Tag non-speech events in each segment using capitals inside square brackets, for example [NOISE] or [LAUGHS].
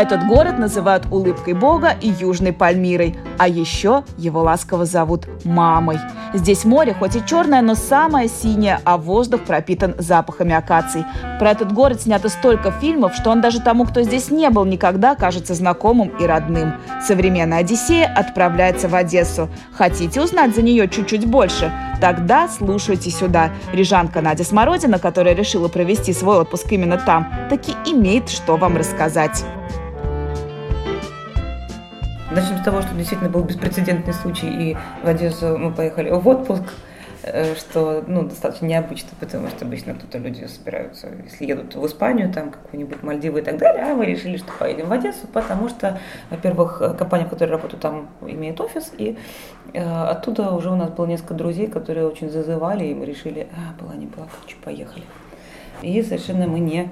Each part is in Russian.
Этот город называют улыбкой Бога и Южной Пальмирой, а еще его ласково зовут Мамой. Здесь море хоть и черное, но самое синее, а воздух пропитан запахами акаций. Про этот город снято столько фильмов, что он даже тому, кто здесь не был никогда, кажется знакомым и родным. Современная Одиссея отправляется в Одессу. Хотите узнать за нее чуть-чуть больше? Тогда слушайте сюда. Рижанка Надя Смородина, которая решила провести свой отпуск именно там, таки имеет что вам рассказать. Начнем с того, что действительно был беспрецедентный случай, и в Одессу мы поехали в отпуск, э, что ну, достаточно необычно, потому что обычно тут люди собираются, если едут в Испанию, там какую-нибудь Мальдивы и так далее, а мы решили, что поедем в Одессу, потому что, во-первых, компания, в которой работаю, там имеет офис, и э, оттуда уже у нас было несколько друзей, которые очень зазывали, и мы решили, а, была не была, короче, поехали. И совершенно мы не э,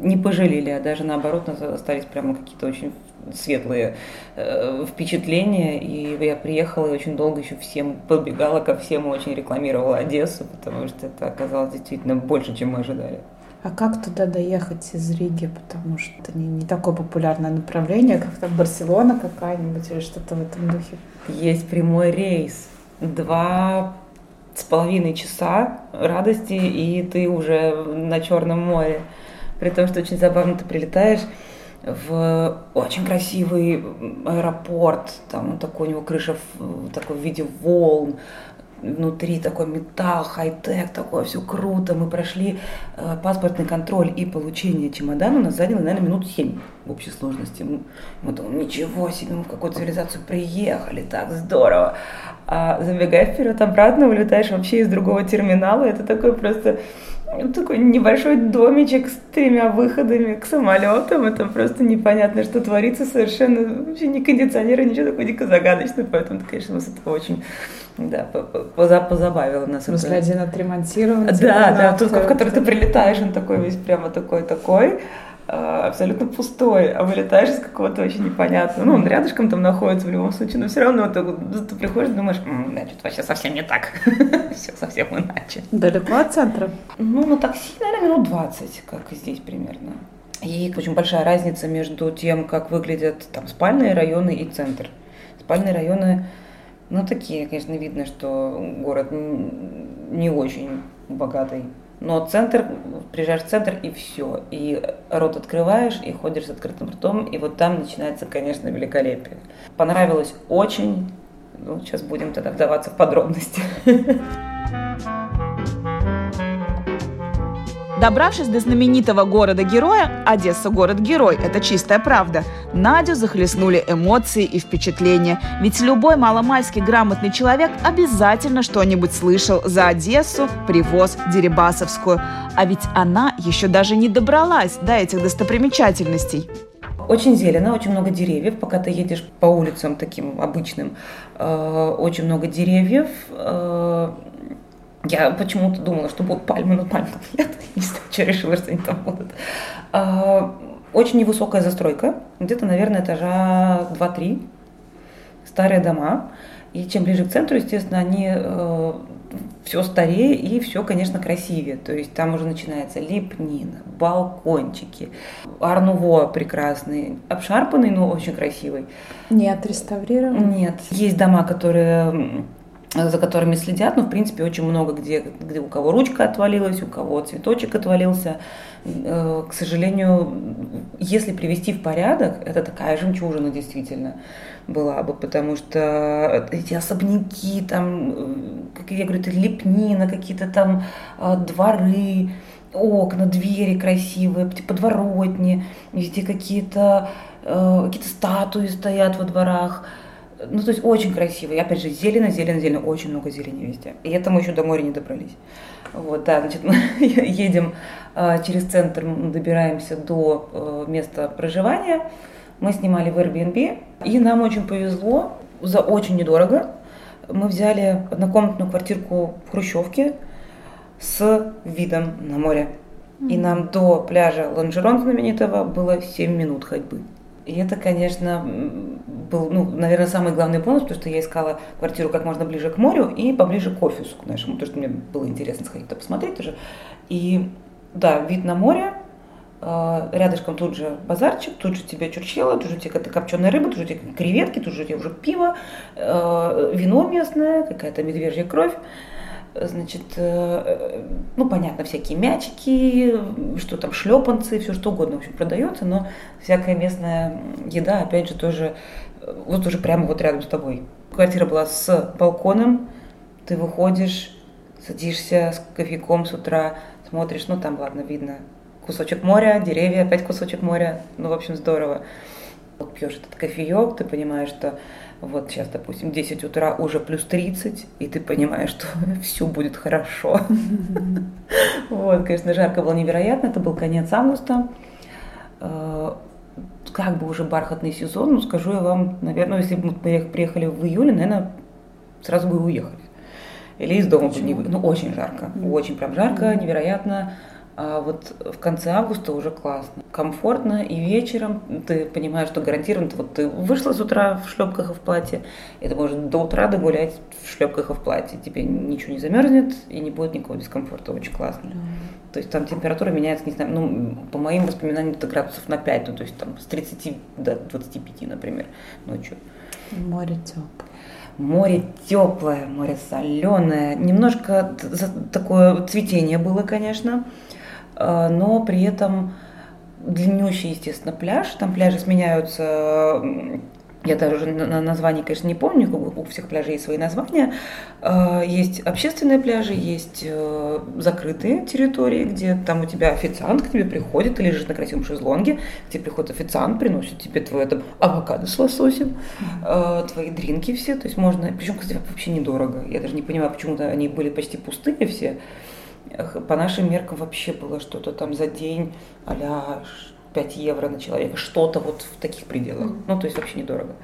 не пожалели, а даже наоборот, остались прямо какие-то очень светлые э, впечатления. И я приехала и очень долго еще всем подбегала ко всем и очень рекламировала Одессу, потому что это оказалось действительно больше, чем мы ожидали. А как туда доехать из Риги? Потому что это не, не такое популярное направление, как там Барселона какая-нибудь или что-то в этом духе. Есть прямой рейс. Два с половиной часа радости, и ты уже на Черном море. При том, что очень забавно ты прилетаешь, в очень красивый аэропорт, там такой у него крыша в, такой в виде волн, внутри такой металл, хай-тек, такое все круто. Мы прошли э, паспортный контроль и получение чемодана, у нас заняло, наверное, минут семь в общей сложности. Мы, мы думаем, ничего себе, мы в какую цивилизацию приехали, так здорово. А забегая вперед обратно, улетаешь вообще из другого терминала, это такой просто такой небольшой домичек с тремя выходами к самолетам. Это просто непонятно, что творится совершенно. Вообще ни кондиционера, ничего такое дико загадочное. Поэтому, конечно, нас это очень да, позабавило нас. В смысле, один отремонтирован? Да, да, тот, в который ты прилетаешь, он такой весь прямо такой-такой. А, абсолютно пустой, а вылетаешь из какого-то очень непонятного. Ну, он рядышком там находится в любом случае, но все равно ты, ты приходишь, думаешь, М, да, что-то вообще совсем не так. [LAUGHS] все совсем иначе. Далеко от центра? Ну, на такси, наверное, минут 20, как здесь примерно. И очень большая разница между тем, как выглядят там спальные районы и центр. Спальные районы, ну, такие, конечно, видно, что город не очень богатый но центр, приезжаешь в центр и все. И рот открываешь, и ходишь с открытым ртом, и вот там начинается, конечно, великолепие. Понравилось очень. Ну, сейчас будем тогда вдаваться в подробности. [LAUGHS] Добравшись до знаменитого города-героя, Одесса – город-герой, это чистая правда, Надю захлестнули эмоции и впечатления. Ведь любой маломальски грамотный человек обязательно что-нибудь слышал за Одессу, привоз Дерибасовскую. А ведь она еще даже не добралась до этих достопримечательностей. Очень зелено, очень много деревьев, пока ты едешь по улицам таким обычным. Э, очень много деревьев, э, я почему-то думала, что будут пальмы, но пальм там [LAUGHS] нет. Не знаю, что решила, что они там будут. А, очень невысокая застройка. Где-то, наверное, этажа 2-3. Старые дома. И чем ближе к центру, естественно, они э, все старее и все, конечно, красивее. То есть там уже начинается лепнина, балкончики, арнуво прекрасный, обшарпанный, но очень красивый. Не отреставрирован? Нет. Есть дома, которые за которыми следят, но в принципе очень много где, где у кого ручка отвалилась, у кого цветочек отвалился. Э, к сожалению, если привести в порядок, это такая жемчужина действительно была бы, потому что эти особняки, там, э, как я говорю, это лепнина, какие-то там э, дворы, окна, двери красивые, подворотни, везде какие-то какие статуи стоят во дворах, Ну, то есть очень красиво. И опять же, зелено, зелено, зелено. Очень много зелени везде. И это мы еще до моря не добрались. Вот, да, значит, [LAUGHS] мы едем э, через центр, добираемся до э, места проживания. Мы снимали в Airbnb, и нам очень повезло, за очень недорого. Мы взяли однокомнатную квартирку в Хрущевке с видом на море. И нам до пляжа Ланжерон знаменитого было 7 минут ходьбы. И это, конечно, был, ну, наверное, самый главный бонус, потому что я искала квартиру как можно ближе к морю и поближе к офису, к нашему, потому что мне было интересно сходить туда посмотреть тоже. И да, вид на море, э, рядышком тут же базарчик, тут же тебе чурчела, тут же тебе какая-то копченая рыба, тут же тебе креветки, тут же тебе уже пиво, э, вино местное, какая-то медвежья кровь значит, э, ну, понятно, всякие мячики, что там, шлепанцы, все что угодно, в общем, продается, но всякая местная еда, опять же, тоже, вот уже прямо вот рядом с тобой. Квартира была с балконом, ты выходишь, садишься с кофейком с утра, смотришь, ну, там, ладно, видно кусочек моря, деревья, опять кусочек моря, ну, в общем, здорово. Вот пьешь этот кофеек, ты понимаешь, что вот сейчас, допустим, 10 утра уже плюс 30, и ты понимаешь, что [LAUGHS] все будет хорошо. Вот, конечно, жарко было невероятно, это был конец августа. Э, как бы уже бархатный сезон, ну, скажу я вам, наверное, если бы мы приехали в июле, наверное, сразу бы уехали. Или из дома бы не вы... Ну, очень жарко, очень прям жарко, невероятно. А вот в конце августа уже классно. Комфортно, и вечером ты понимаешь, что гарантированно вот ты вышла с утра в шлепках и в платье, и ты можешь до утра догулять в шлепках и в платье. Тебе ничего не замерзнет и не будет никакого дискомфорта. Очень классно. Mm. То есть там температура меняется, не знаю, ну, по моим воспоминаниям, это градусов на 5, ну, то есть там с 30 до 25, например, ночью. Море теплое. Море теплое, море соленое. Немножко такое цветение было, конечно. А, но при этом длиннющий, естественно, пляж. Там пляжи сменяются я даже на название, конечно, не помню, у всех пляжей есть свои названия. А, есть общественные пляжи, есть э, закрытые территории, где там у тебя официант к тебе приходит, ты лежишь на красивом шезлонге, к тебе приходит официант, приносит тебе твой там, авокадо с лососем, твои дринки все, то есть можно, причем, кстати, вообще недорого. Я даже не понимаю, почему-то они были почти пустые все по нашим меркам вообще было что-то там за день а 5 евро на человека, что-то вот в таких пределах. Ну, то есть вообще недорого.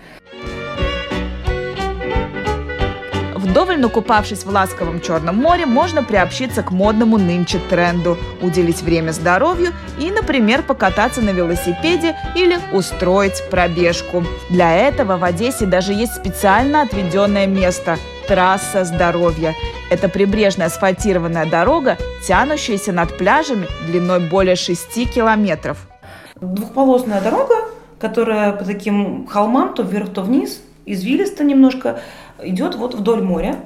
Вдоволь накупавшись в ласковом Черном море, можно приобщиться к модному нынче тренду, уделить время здоровью и, например, покататься на велосипеде или устроить пробежку. Для этого в Одессе даже есть специально отведенное место – трасса здоровья. Это прибрежная асфальтированная дорога, тянущаяся над пляжами длиной более 6 километров. Двухполосная дорога, которая по таким холмам то вверх, то вниз, извилисто немножко, идет вот вдоль моря.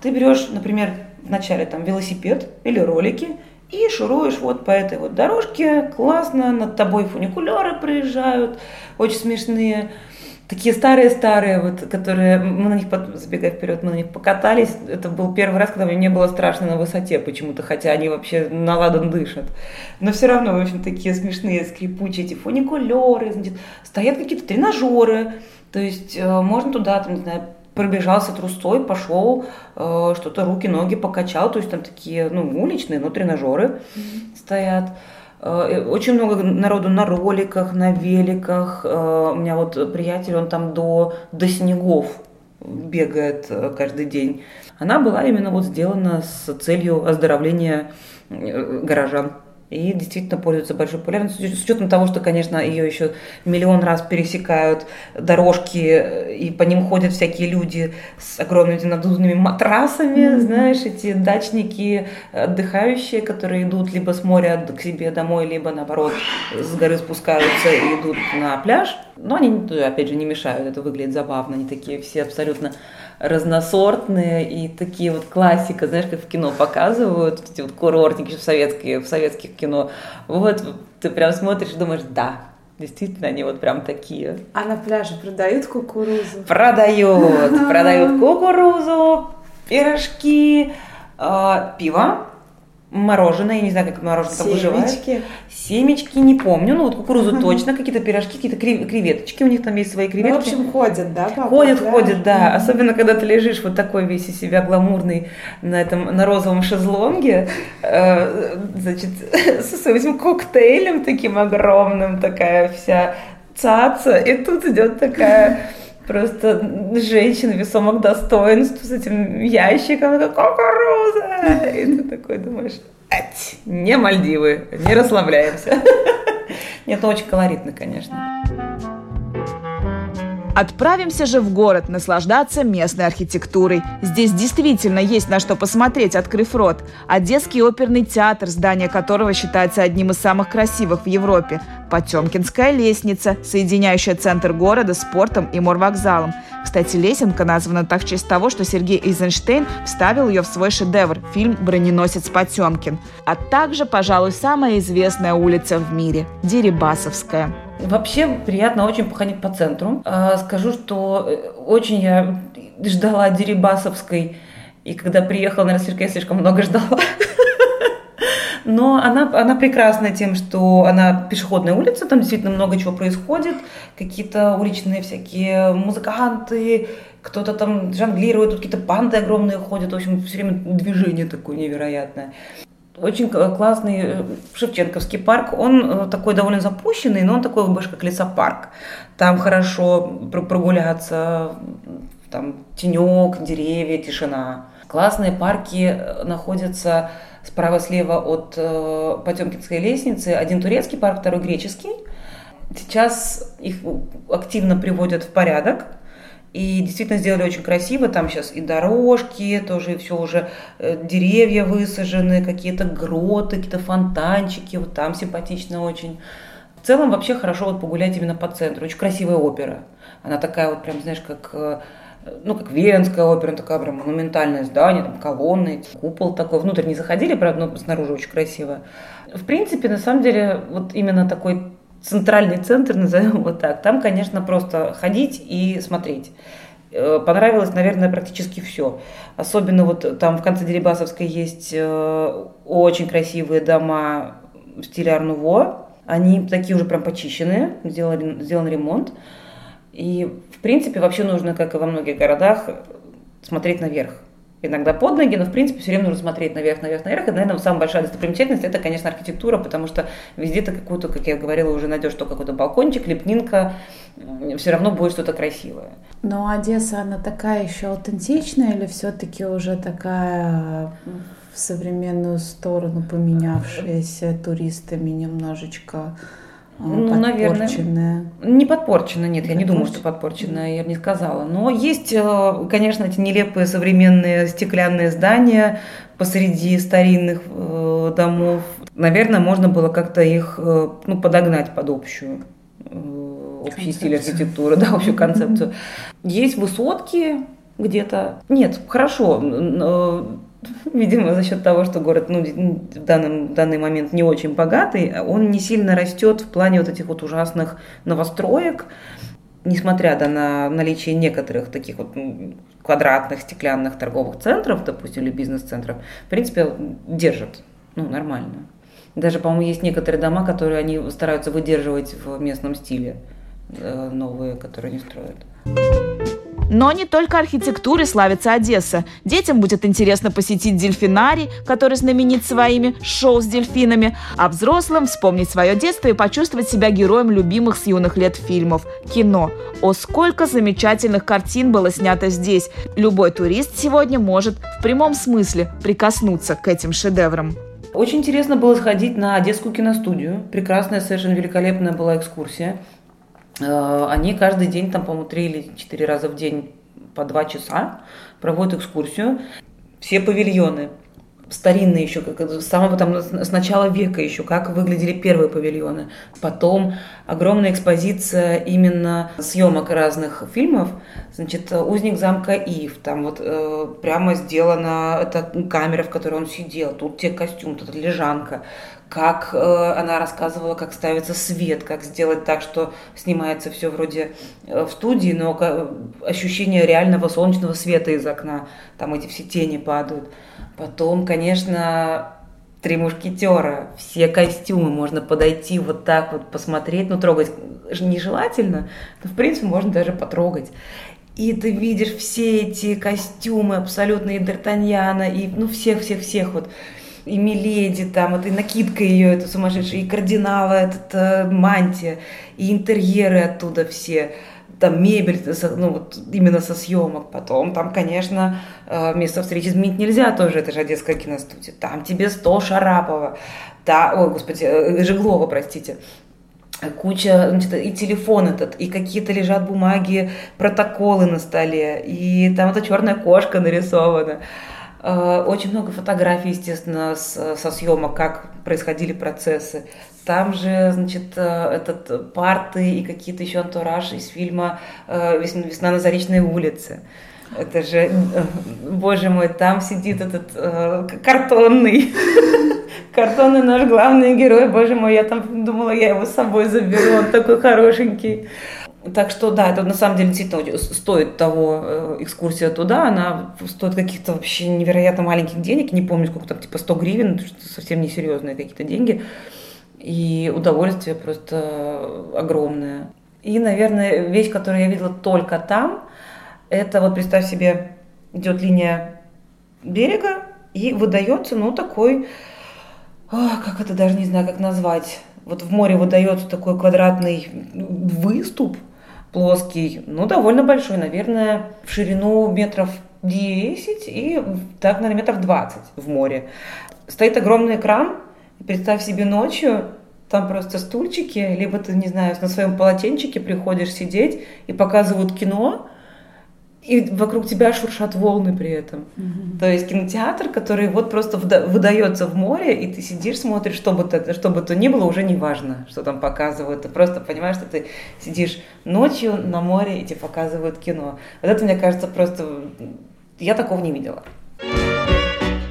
Ты берешь, например, вначале там велосипед или ролики и шуруешь вот по этой вот дорожке, классно, над тобой фуникулеры проезжают, очень смешные такие старые-старые, вот, которые мы на них, забегая вперед, мы на них покатались. Это был первый раз, когда мне не было страшно на высоте почему-то, хотя они вообще на ладан дышат. Но все равно, в общем, такие смешные, скрипучие эти фуникулеры, значит, стоят какие-то тренажеры. То есть э, можно туда, там, не знаю, пробежался трустой, пошел, э, что-то руки, ноги покачал. То есть там такие, ну, уличные, но тренажеры mm-hmm. стоят. Э, очень много народу на роликах, на великах. Э, у меня вот приятель, он там до, до снегов бегает э, каждый день. Она была именно вот сделана с целью оздоровления горожан и действительно пользуется большой популярностью, с учетом того, что, конечно, ее еще миллион раз пересекают дорожки, и по ним ходят всякие люди с огромными надувными матрасами, mm-hmm. знаешь, эти дачники отдыхающие, которые идут либо с моря к себе домой, либо, наоборот, с горы спускаются и идут на пляж. Но они, опять же, не мешают, это выглядит забавно, они такие все абсолютно разносортные и такие вот классика, знаешь, как в кино показывают, эти вот курортники в, советские, в советских кино. Вот ты прям смотришь и думаешь, да, Действительно, они вот прям такие. А на пляже продают кукурузу? Продают. [LAUGHS] Продают кукурузу, пирожки, э, пиво. Мороженое, я не знаю, как мороженое там выживает. Семечки. Семечки не помню, ну вот кукурузу точно, какие-то пирожки, какие-то крев- креветочки, у них там есть свои Ну, креветки. в общем, ходят, да, по Ходят, пляжу? ходят, да. Мгм. Особенно, когда ты лежишь вот такой весь из себя гламурный на этом, на розовом шезлонге, э, значит, [LAUGHS] со своим коктейлем таким огромным, такая вся цаца, и тут идет такая просто женщина весомых достоинств с этим ящиком, такая, кукуруза, и ты такой думаешь, «Ать, не Мальдивы, не расслабляемся. Нет, ну очень колоритно, конечно. Отправимся же в город наслаждаться местной архитектурой. Здесь действительно есть на что посмотреть, открыв рот. Одесский оперный театр, здание которого считается одним из самых красивых в Европе. Потемкинская лестница, соединяющая центр города с портом и морвокзалом. Кстати, лесенка названа так в честь того, что Сергей Эйзенштейн вставил ее в свой шедевр – фильм «Броненосец Потемкин». А также, пожалуй, самая известная улица в мире – Дерибасовская. Вообще приятно очень походить по центру. А, Скажу, что э, очень я ждала Дерибасовской, и когда приехала, наверное, слишком, я слишком много ждала. [LAUGHS] Но она, она прекрасна тем, что она пешеходная улица, там действительно много чего происходит, какие-то уличные всякие музыканты, кто-то там жонглирует, тут какие-то банды огромные ходят, в общем, все время движение такое невероятное. Очень классный э, Шевченковский парк. Он э, такой довольно запущенный, но он такой больше как лесопарк. Там хорошо пр- прогуляться, там тенек, деревья, тишина. Классные парки э, находятся справа-слева от э, Потемкинской лестницы. Один турецкий парк, второй греческий. Сейчас их активно приводят в порядок. И действительно сделали очень красиво. Там сейчас и дорожки, тоже все уже э, деревья высажены, какие-то гроты, какие-то фонтанчики. Вот там симпатично очень. В целом вообще хорошо вот погулять именно по центру. Очень красивая опера. Она такая вот прям, знаешь, как э, ну, как Венская опера, такая прям монументальное здание, там колонны, купол такой. Внутрь не заходили, правда, но снаружи очень красиво. В принципе, на самом деле, вот именно такой центральный центр, назовем вот так, там, конечно, просто ходить и смотреть. Э, Понравилось, наверное, практически все. Особенно вот там в конце Дерибасовской есть э, очень красивые дома в стиле Арнуво. Они такие уже прям почищенные, сделали, сделан ремонт. И, в принципе, вообще нужно, как и во многих городах, смотреть наверх. Иногда под ноги, но, в принципе, все время нужно смотреть наверх, наверх, наверх. И, наверное, самая большая достопримечательность – это, конечно, архитектура, потому что везде ты какую-то, как я говорила, уже найдешь то какой-то балкончик, лепнинка, все равно будет что-то красивое. Но Одесса, она такая еще аутентичная или все-таки уже такая в современную сторону поменявшаяся туристами немножечко Ну, наверное. подпорченная? Не подпорчено, нет, я не думаю, что Подпорчено. я бы не сказала. Но есть, э, конечно, эти нелепые современные стеклянные здания посреди старинных э, домов. Наверное, можно было как-то их э, ну, подогнать под общую общий стиль архитектуры, да, общую концепцию. Есть высотки где-то. Нет, хорошо. [LAUGHS] Видимо, за счет того, что город ну, в, данном, в данный момент не очень богатый, он не сильно растет в плане вот этих вот ужасных новостроек, несмотря да, на наличие некоторых таких вот квадратных стеклянных торговых центров, допустим, или бизнес-центров, в принципе, держат ну, нормально. Даже, по-моему, есть некоторые дома, которые они стараются выдерживать в местном стиле, э, новые, которые они строят. Но не только архитектурой славится Одесса. Детям будет интересно посетить дельфинарий, который знаменит своими шоу с дельфинами, а взрослым вспомнить свое детство и почувствовать себя героем любимых с юных лет фильмов – кино. О, сколько замечательных картин было снято здесь! Любой турист сегодня может в прямом смысле прикоснуться к этим шедеврам. Очень интересно было сходить на Одесскую киностудию. Прекрасная, совершенно великолепная была экскурсия. Э, Они каждый день, там, по-моему, три или четыре раза в день по два часа проводят экскурсию. Все павильоны старинные еще, как с самого там с начала века еще, как выглядели первые павильоны. Потом огромная экспозиция именно съемок разных фильмов. Значит, «Узник замка Ив», там вот э, прямо сделана эта камера, в которой он сидел, тут те костюм, тут лежанка, как э, она рассказывала, как ставится свет, как сделать так, что снимается все вроде э, в студии, но ка- ощущение реального солнечного света из окна, там эти все тени падают. Потом, конечно, Три мушкетера, все костюмы, можно подойти вот так вот посмотреть, ну трогать нежелательно, но в принципе можно даже потрогать. И ты видишь все эти костюмы абсолютно и Д'Артаньяна, и ну всех-всех-всех вот и Миледи, там, это и накидка ее, это сумасшедшая, и кардинала, это мантия, и интерьеры оттуда все там мебель, ну вот именно со съемок. Потом там, конечно, э, место встречи изменить нельзя тоже, это же Одесская киностудия. Там тебе 100 Шарапова, да, ой, господи, э, Жеглова, простите куча, значит, и телефон этот, и какие-то лежат бумаги, протоколы на столе, и там эта черная кошка нарисована. Э, очень много фотографий, естественно, с, со съемок, как происходили процессы. Там же, значит, э, этот парты и какие-то еще антураж из фильма э, «Весна на Заречной улице». Это же, боже мой, там сидит этот картонный, [LAUGHS] картонный наш главный герой. Боже мой, я там думала, я его с собой заберу, он такой хорошенький. Так что да, это на самом деле действительно стоит того э, экскурсия туда, она стоит каких-то вообще невероятно маленьких денег, не помню сколько там, типа 100 гривен, совсем несерьезные какие-то деньги, и удовольствие просто огромное. И, наверное, вещь, которую я видела только там, это вот представь себе, идет линия берега и выдается, ну, такой, о, как это даже не знаю, как назвать, вот в море выдается такой квадратный выступ, плоский, ну, довольно большой, наверное, в ширину метров 10 и так, наверное, метров 20 в море. Стоит огромный экран, представь себе ночью, там просто стульчики, либо ты, не знаю, на своем полотенчике приходишь сидеть и показывают кино, и вокруг тебя шуршат волны при этом. Mm-hmm. То есть кинотеатр, который вот просто выдается в море, и ты сидишь, смотришь, что бы то, что бы то ни было, уже не важно, что там показывают. Ты просто понимаешь, что ты сидишь ночью на море, и тебе показывают кино. Вот это, мне кажется, просто... Я такого не видела.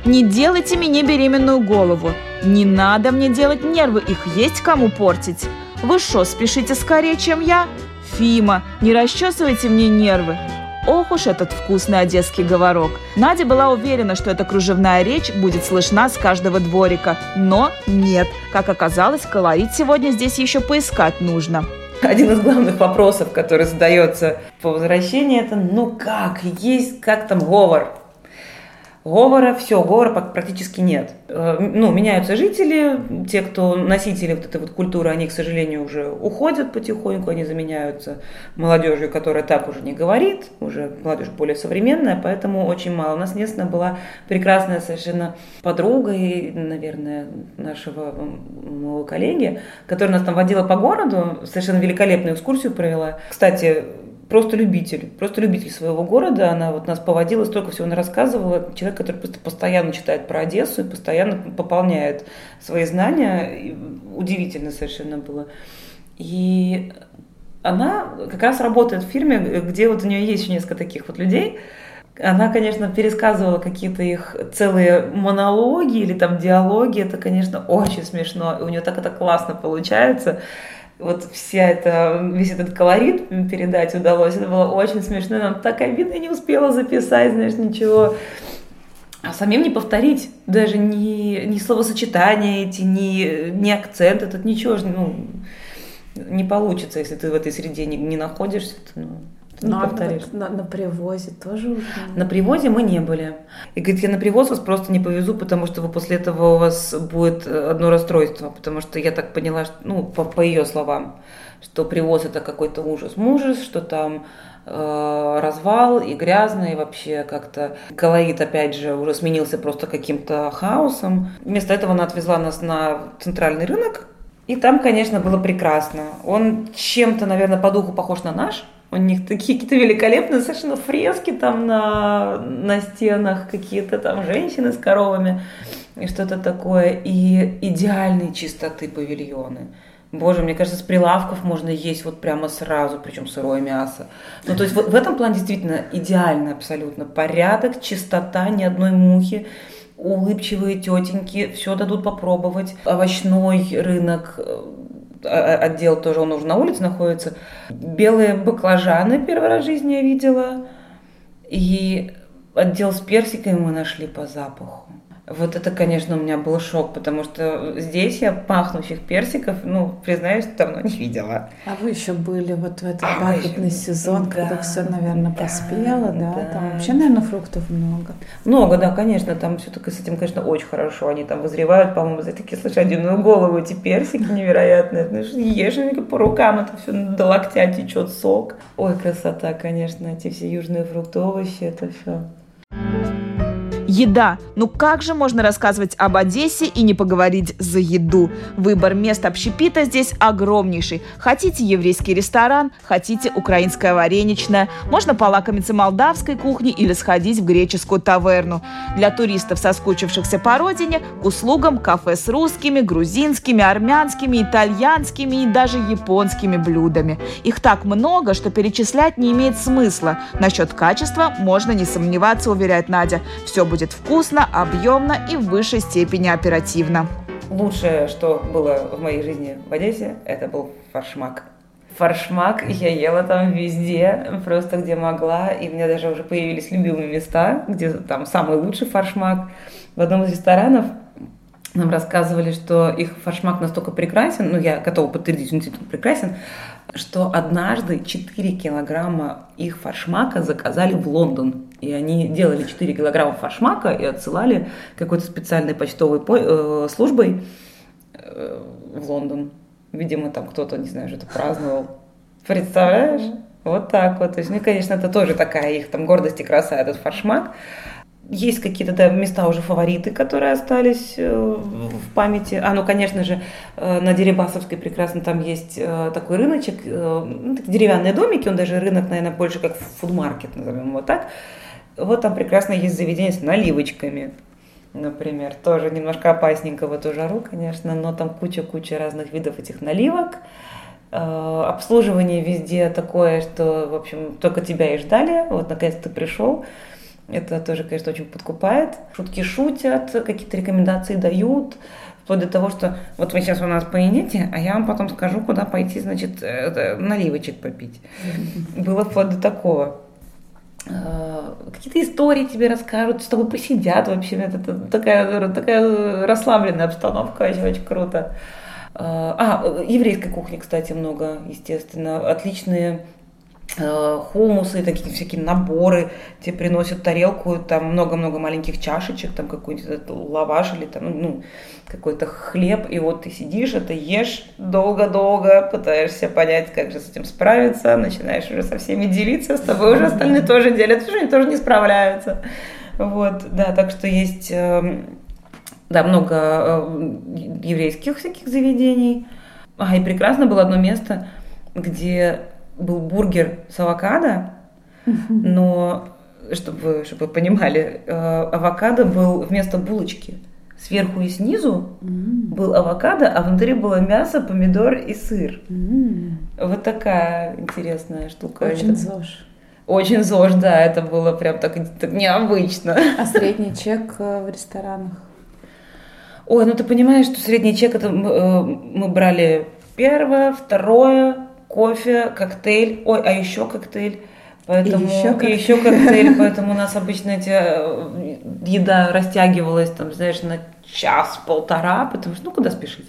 Не делайте мне беременную голову. Не надо мне делать нервы, их есть кому портить. Вы что, спешите скорее, чем я? Фима, не расчесывайте мне нервы. Ох уж этот вкусный одесский говорок. Надя была уверена, что эта кружевная речь будет слышна с каждого дворика. Но нет. Как оказалось, колорит сегодня здесь еще поискать нужно. Один из главных вопросов, который задается по возвращении, это ну как, есть как там говор, Говора, все, говора практически нет. Э, ну, меняются жители, те, кто носители вот этой вот культуры, они, к сожалению, уже уходят потихоньку, они заменяются молодежью, которая так уже не говорит, уже молодежь более современная, поэтому очень мало. У нас единственная была прекрасная совершенно подруга и, наверное, нашего моего коллеги, которая нас там водила по городу, совершенно великолепную экскурсию провела. Кстати, просто любитель, просто любитель своего города. Она вот нас поводила, столько всего она рассказывала. Человек, который просто постоянно читает про Одессу и постоянно пополняет свои знания. И удивительно совершенно было. И она как раз работает в фирме, где вот у нее есть еще несколько таких вот людей. Она, конечно, пересказывала какие-то их целые монологи или там диалоги. Это, конечно, очень смешно. И у нее так это классно получается вот вся эта, весь этот колорит передать удалось. Это было очень смешно. Нам так обидно, я не успела записать, знаешь, ничего. А самим не повторить даже ни, ни словосочетания эти, ни, ни акцент этот, ничего ну, не получится, если ты в этой среде не, не находишься. То, ну, ты ну, повторишь. На, на привозе тоже уже? На привозе мы не были. И говорит, я на привоз вас просто не повезу, потому что вы после этого у вас будет э, одно расстройство. Потому что я так поняла, что, ну, по, по ее словам, что привоз это какой-то ужас-мужас, что там э, развал и грязно, и вообще как-то колорит, опять же, уже сменился просто каким-то хаосом. Вместо этого она отвезла нас на центральный рынок, и там, конечно, было прекрасно. Он чем-то, наверное, по духу похож на наш, у них такие какие-то великолепные совершенно фрески там на, на стенах, какие-то там женщины с коровами и что-то такое. И идеальной чистоты павильоны. Боже, мне кажется, с прилавков можно есть вот прямо сразу, причем сырое мясо. Ну, то есть вот в этом плане действительно идеально абсолютно. Порядок, чистота, ни одной мухи улыбчивые тетеньки, все дадут попробовать. Овощной рынок, отдел тоже, он уже на улице находится. Белые баклажаны первый раз в жизни я видела. И отдел с персиками мы нашли по запаху. Вот это, конечно, у меня был шок, потому что здесь я пахнущих персиков, ну, признаюсь, давно не видела. А вы еще были вот в этот а сезон, да, когда все, наверное, да, поспело, да? да? Там вообще, наверное, фруктов много. Много, да, конечно. Там все-таки с этим, конечно, очень хорошо. Они там вызревают, по-моему, за такие лошадиную голову эти персики невероятные. Ну, ешь по рукам, это все до локтя течет сок. Ой, красота, конечно, эти все южные фрукты, овощи, это все. Еда. Ну как же можно рассказывать об Одессе и не поговорить за еду? Выбор мест общепита здесь огромнейший. Хотите еврейский ресторан, хотите украинское вареничное. Можно полакомиться молдавской кухней или сходить в греческую таверну. Для туристов, соскучившихся по родине, к услугам кафе с русскими, грузинскими, армянскими, итальянскими и даже японскими блюдами. Их так много, что перечислять не имеет смысла. Насчет качества можно не сомневаться, уверяет Надя. Все будет будет вкусно, объемно и в высшей степени оперативно. Лучшее, что было в моей жизни в Одессе, это был фаршмак. Фаршмак я ела там везде, просто где могла, и у меня даже уже появились любимые места, где там самый лучший фаршмак. В одном из ресторанов нам рассказывали, что их фаршмак настолько прекрасен, ну, я готова подтвердить, он действительно прекрасен, что однажды 4 килограмма их фаршмака заказали в Лондон. И они делали 4 килограмма фаршмака и отсылали какой-то специальной почтовой э, службой э, в Лондон. Видимо, там кто-то, не знаю, что-то праздновал. Представляешь? Вот так вот. То есть, ну, конечно, это тоже такая их там гордость и краса, этот фаршмак. Есть какие-то да, места уже фавориты, которые остались э, в памяти. А, ну, конечно же, э, на Дерибасовской прекрасно там есть э, такой рыночек, ну, деревянные домики, он даже рынок, наверное, больше как фудмаркет, назовем его так. Вот там прекрасно есть заведение с наливочками, например. Тоже немножко опасненько в эту жару, конечно, но там куча-куча разных видов этих наливок. Обслуживание везде такое, что, в общем, только тебя и ждали. Вот, наконец ты пришел. Это тоже, конечно, очень подкупает. Шутки шутят, какие-то рекомендации дают, вплоть до того, что вот вы сейчас у нас поедите, а я вам потом скажу, куда пойти, значит, наливочек попить. Было вплоть до такого. А, какие-то истории тебе расскажут, с тобой посидят вообще. Это такая, такая расслабленная обстановка, очень, очень круто. А, еврейской кухни, кстати, много, естественно. Отличные Э, хумусы, такие всякие наборы, тебе приносят тарелку, там много-много маленьких чашечек, там какой-нибудь лаваш или там, ну, какой-то хлеб, и вот ты сидишь, это ешь долго-долго, пытаешься понять, как же с этим справиться, начинаешь уже со всеми делиться, с тобой уже остальные тоже делятся, что они тоже не справляются. Вот, да, так что есть, эм, да, много э, еврейских всяких заведений. А, и прекрасно было одно место, где был бургер с авокадо, но чтобы вы, чтобы вы понимали, э, авокадо был вместо булочки. Сверху и снизу был авокадо, а внутри было мясо, помидор и сыр. Вот такая интересная штука. Очень ЗОЖ. Очень ЗОЖ, да, это было прям так, так необычно. А средний чек э, в ресторанах? Ой, ну ты понимаешь, что средний чек это э, мы брали первое, второе, кофе, коктейль, ой, а еще коктейль. Поэтому и еще, коктейль. еще коктейль, поэтому у нас обычно эти э, еда растягивалась, там, знаешь, на час-полтора, потому что, ну, куда спешить?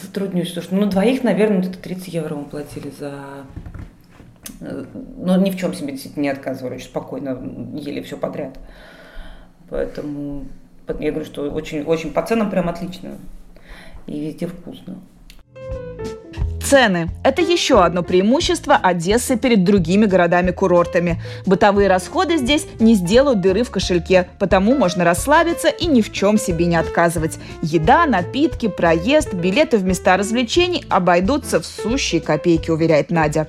Затруднюсь, что, ну, двоих, наверное, это 30 евро мы платили за... Э, ну, ни в чем себе действительно не отказывали, очень спокойно ели все подряд. Поэтому я говорю, что очень, очень по ценам прям отлично. И везде вкусно. Цены – это еще одно преимущество Одессы перед другими городами-курортами. Бытовые расходы здесь не сделают дыры в кошельке, потому можно расслабиться и ни в чем себе не отказывать. Еда, напитки, проезд, билеты в места развлечений обойдутся в сущие копейки, уверяет Надя.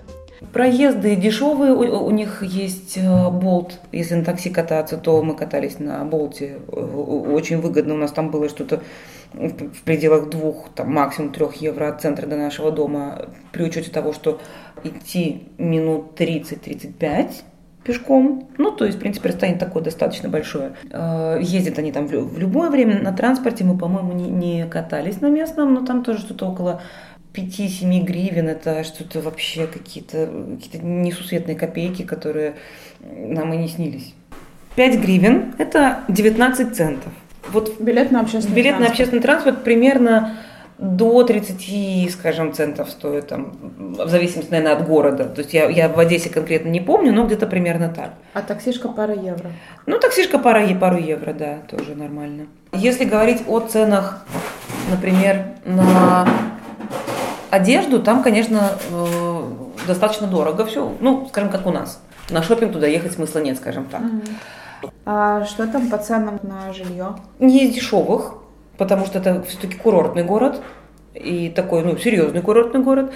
Проезды дешевые, у, у них есть э, болт. Если на такси кататься, то мы катались на болте. Очень выгодно. У нас там было что-то в пределах двух, там, максимум трех евро от центра до нашего дома, при учете того, что идти минут 30-35 пешком. Ну, то есть, в принципе, расстояние такое достаточно большое. Э, ездят они там в любое время. На транспорте мы, по-моему, не, не катались на местном, но там тоже что-то около 5-7 гривен. Это что-то вообще какие-то какие несусветные копейки, которые нам и не снились. 5 гривен – это 19 центов. Вот Билет на общественный билет на транспорт. общественный транспорт примерно до 30, скажем, центов стоит, там, в зависимости, наверное, от города. То есть я, я в Одессе конкретно не помню, но где-то примерно так. А таксишка пара евро. Ну, таксишка пара, пару евро, да, тоже нормально. Если говорить о ценах, например, на одежду, там, конечно, э, достаточно дорого все. Ну, скажем, как у нас. На шопинг туда ехать смысла нет, скажем так. А что там по ценам на жилье? Не из дешевых, потому что это все-таки курортный город. И такой, ну, серьезный курортный город.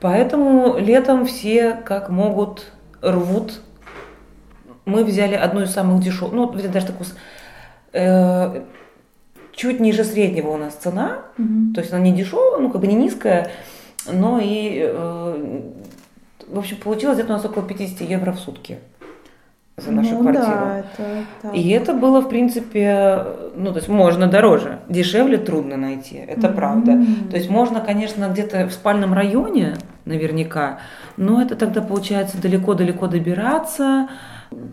Поэтому летом все как могут рвут. Мы взяли одну из самых дешевых, ну, вот даже такую, э, чуть ниже среднего у нас цена, то есть она не дешевая, ну, как бы не низкая, но и, э, в общем, получилось где-то у нас около 50 евро в сутки за нашу ну, квартиру. Да, это, так. И это было, в принципе, ну, то есть можно дороже. Дешевле трудно найти, это правда. То есть можно, конечно, где-то в спальном районе, наверняка, но это тогда получается далеко-далеко добираться.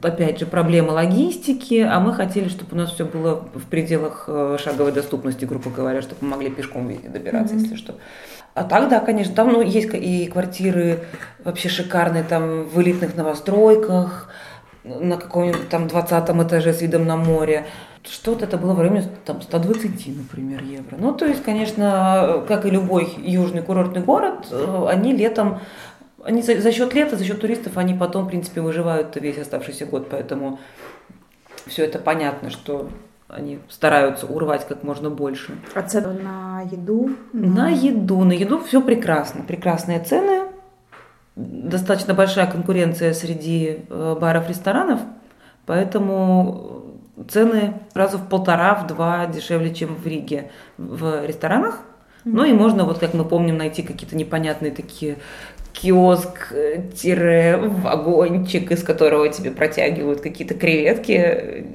Опять же, проблема логистики, а мы хотели, чтобы у нас все было в пределах э, шаговой доступности, грубо говоря, чтобы мы могли пешком везде добираться, если что. А так, да, конечно, там ну, есть и квартиры вообще шикарные, там в элитных новостройках, на каком-нибудь там 20 этаже с видом на море. Что-то это было в районе там, 120, например, евро. Ну, то есть, конечно, как и любой южный курортный город, э, они летом, они за, за счет лета, за счет туристов, они потом, в принципе, выживают весь оставшийся год. Поэтому все это понятно, что они стараются урвать как можно больше. А цены на еду? На еду, на еду все прекрасно. Прекрасные цены, достаточно большая конкуренция среди э, баров, ресторанов, поэтому цены раза в полтора, в два дешевле, чем в Риге в ресторанах. Ну и можно, вот как мы помним, найти какие-то непонятные такие киоск-вагончик, из которого тебе протягивают какие-то креветки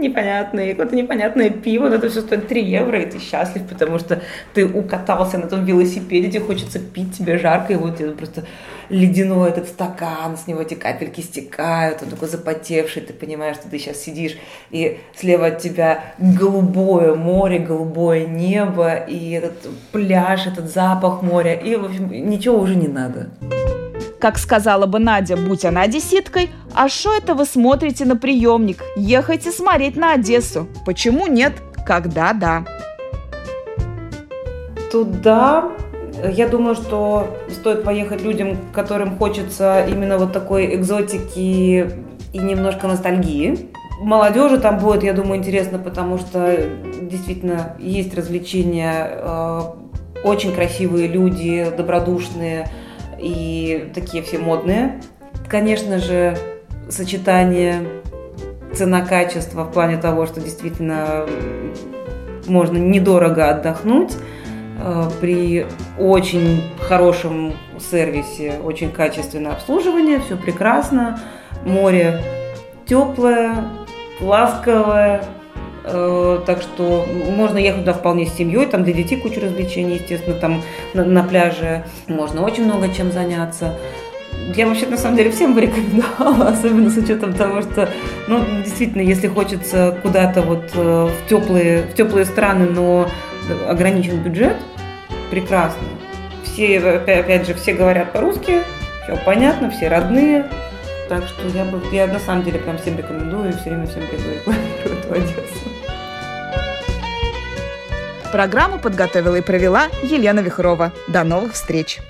непонятные, какое-то непонятное пиво, но это все стоит 3 евро, и ты счастлив, потому что ты укатался на том велосипеде, тебе хочется пить, тебе жарко, и вот тебе просто ледяной этот стакан, с него эти капельки стекают, он такой запотевший, ты понимаешь, что ты сейчас сидишь, и слева от тебя голубое море, голубое небо, и этот пляж, этот запах моря, и, в общем, ничего уже не надо. Как сказала бы Надя, будь она одесситкой, а что это вы смотрите на приемник? Ехайте смотреть на Одессу. Почему нет? Когда да. Туда, я думаю, что стоит поехать людям, которым хочется именно вот такой экзотики и немножко ностальгии. Молодежи там будет, я думаю, интересно, потому что действительно есть развлечения, э, очень красивые люди, добродушные и такие все модные. Конечно же, сочетание цена-качество в плане того, что действительно можно недорого отдохнуть э, при очень хорошем сервисе, очень качественное обслуживание, все прекрасно, море теплое, ласковое, так что можно ехать туда вполне с семьей, там для детей куча развлечений, естественно, там на, на пляже можно очень много чем заняться. Я вообще на самом деле всем бы рекомендовала, [LAUGHS] особенно с учетом того, что, ну, действительно, если хочется куда-то вот э, в теплые, в теплые страны, но ограничен бюджет, прекрасно. Все, опя- опять же, все говорят по-русски, все понятно, все родные. Так что я бы, я на самом деле прям всем рекомендую и все время всем рекламирую эту [LAUGHS] Одессу. Программу подготовила и провела Елена Вихрова. До новых встреч!